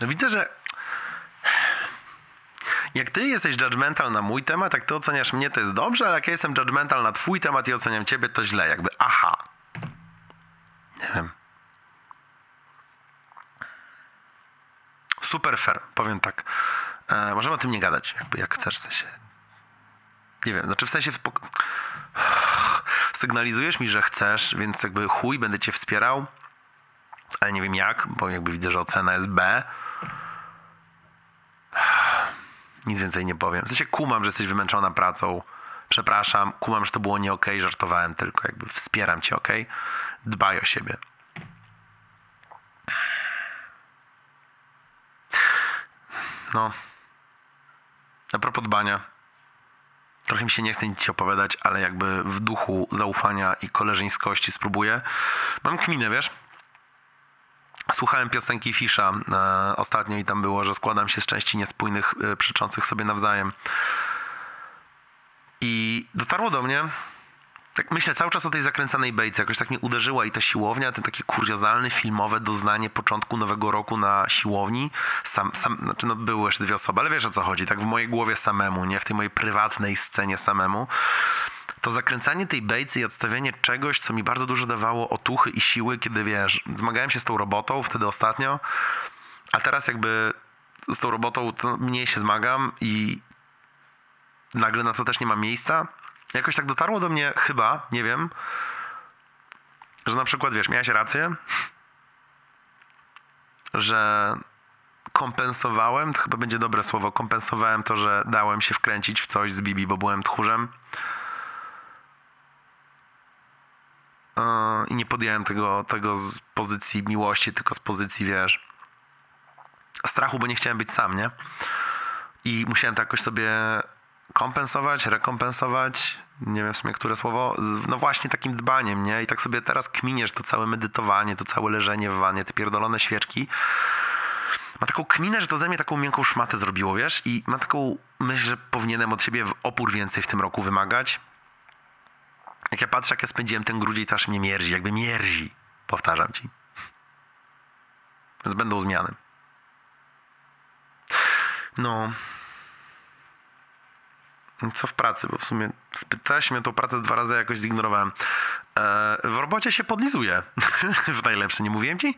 No widzę, że jak ty jesteś judgmental na mój temat, jak ty oceniasz mnie, to jest dobrze, ale jak ja jestem judgmental na twój temat i oceniam ciebie, to źle. Jakby aha. Nie wiem. Super fair, powiem tak. E, możemy o tym nie gadać, jakby jak chcesz w sensie. Nie wiem, znaczy w sensie sygnalizujesz mi, że chcesz, więc jakby chuj, będę cię wspierał, ale nie wiem jak, bo jakby widzę, że ocena jest B. Nic więcej nie powiem. W sensie kumam, że jesteś wymęczona pracą. Przepraszam, kumam, że to było nie okej, żartowałem tylko, jakby wspieram cię, okej? Dbaj o siebie. No. A propos dbania. Trochę mi się nie chce nic ci opowiadać, ale jakby w duchu zaufania i koleżeńskości spróbuję. Mam kminę, wiesz? Słuchałem piosenki Fisza e, ostatnio i tam było, że składam się z części niespójnych, e, przeczących sobie nawzajem. I dotarło do mnie, tak myślę cały czas o tej zakręcanej bejce, jakoś tak mnie uderzyła i ta siłownia, ten takie kuriozalne, filmowe doznanie początku nowego roku na siłowni. Sam, sam, znaczy no były jeszcze dwie osoby, ale wiesz o co chodzi, tak w mojej głowie samemu, nie w tej mojej prywatnej scenie samemu. To zakręcanie tej bejcy i odstawianie czegoś, co mi bardzo dużo dawało otuchy i siły, kiedy wiesz, zmagałem się z tą robotą wtedy ostatnio, a teraz jakby z tą robotą mniej się zmagam i nagle na to też nie ma miejsca. Jakoś tak dotarło do mnie chyba, nie wiem, że na przykład, wiesz, miałeś rację, że kompensowałem, to chyba będzie dobre słowo, kompensowałem to, że dałem się wkręcić w coś z Bibi, bo byłem tchórzem. I nie podjąłem tego, tego z pozycji miłości, tylko z pozycji, wiesz, strachu, bo nie chciałem być sam, nie? I musiałem to jakoś sobie kompensować, rekompensować, nie wiem w sumie które słowo, no właśnie takim dbaniem, nie? I tak sobie teraz kminiesz to całe medytowanie, to całe leżenie w wanie, te pierdolone świeczki. Ma taką kminę, że to ze mnie taką miękką szmatę zrobiło, wiesz? I ma taką myśl, że powinienem od siebie w opór więcej w tym roku wymagać. Jak ja patrzę, jak ja spędziłem ten grudzień, to aż mnie mierzi, jakby mierzi. Powtarzam ci. Więc będą zmiany. No, co w pracy, bo w sumie spytałeś mnie tą pracę dwa razy, jakoś zignorowałem. E, w robocie się podlizuje. w najlepsze, nie mówiłem ci?